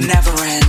Just how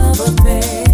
what it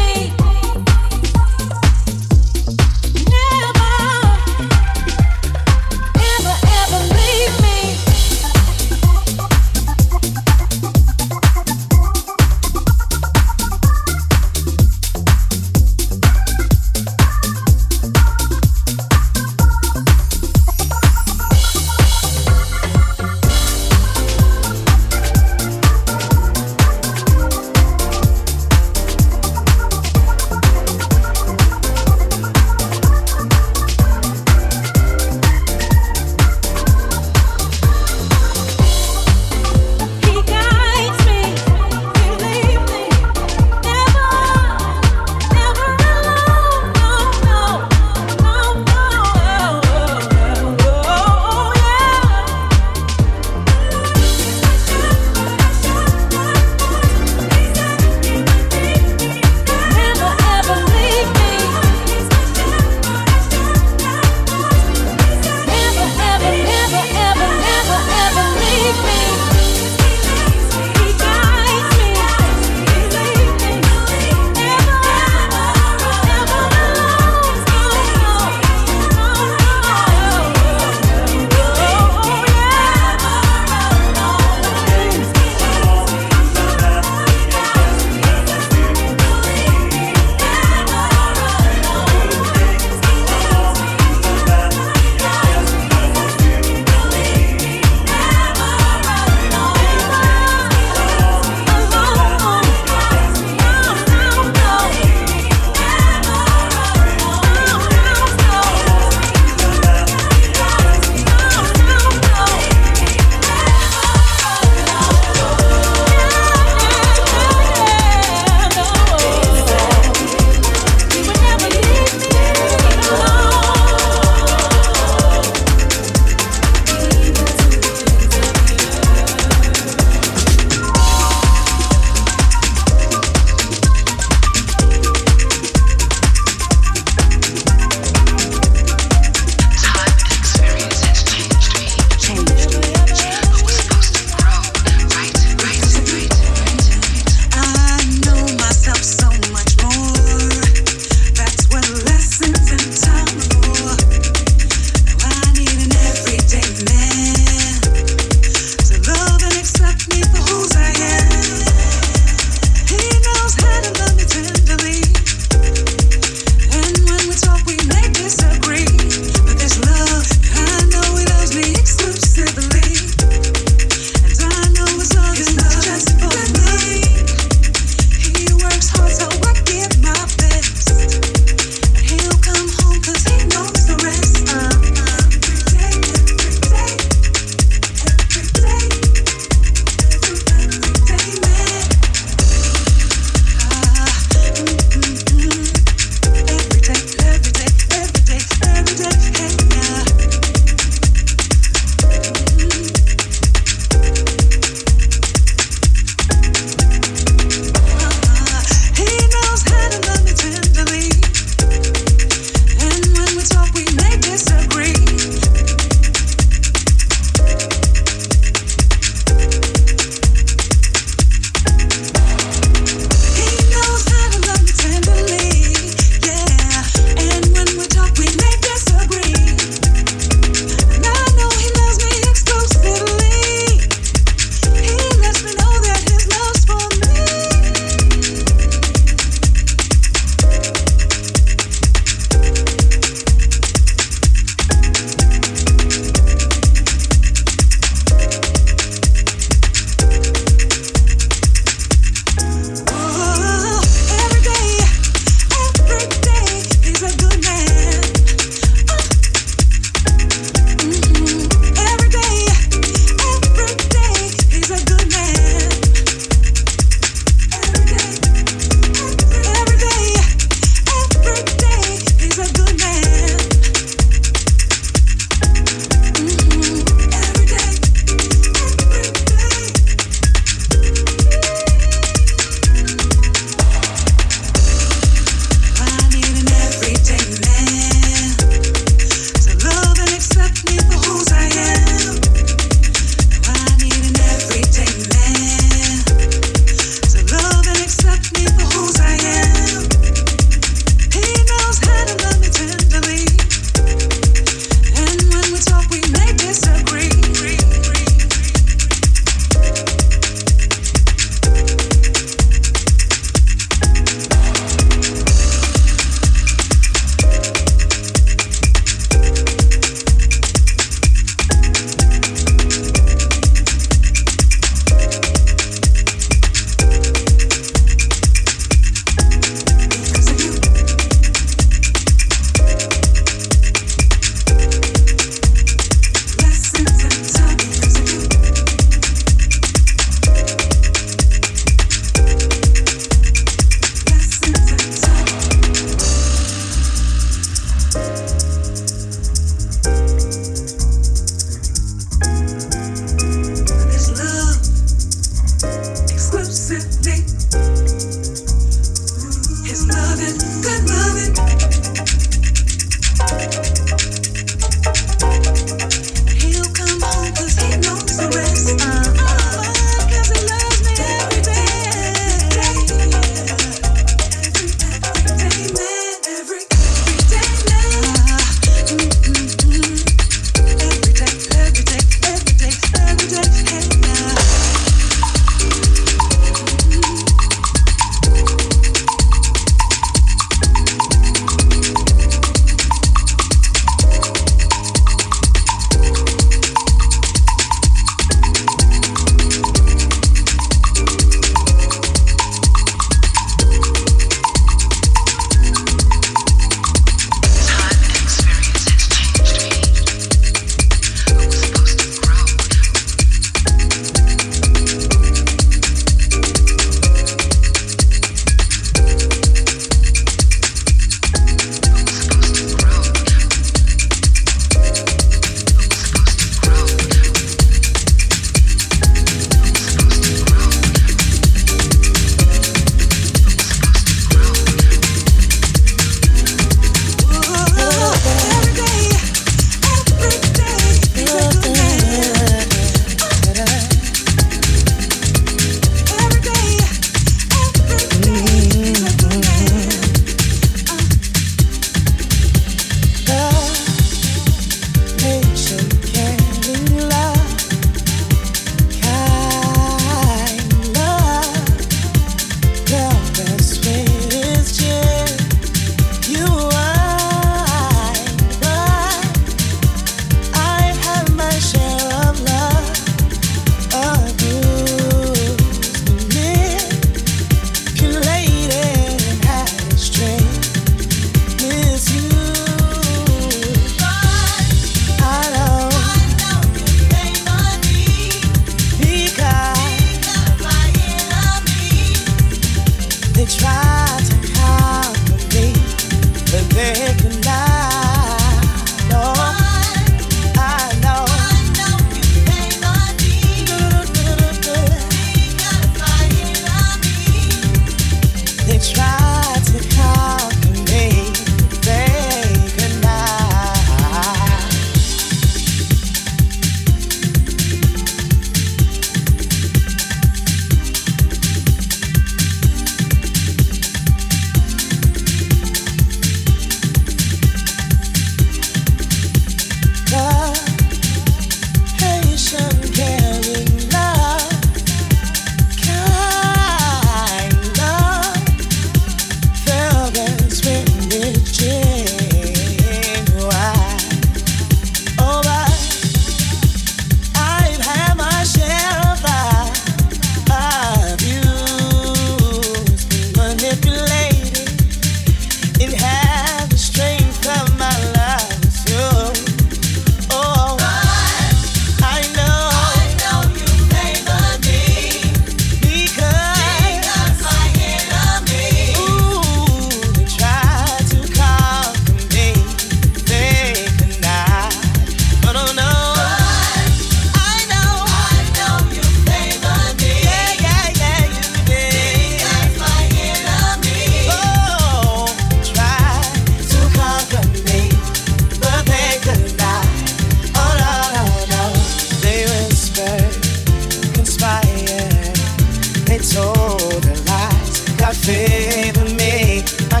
favor me, my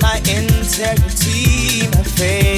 my integrity, my faith.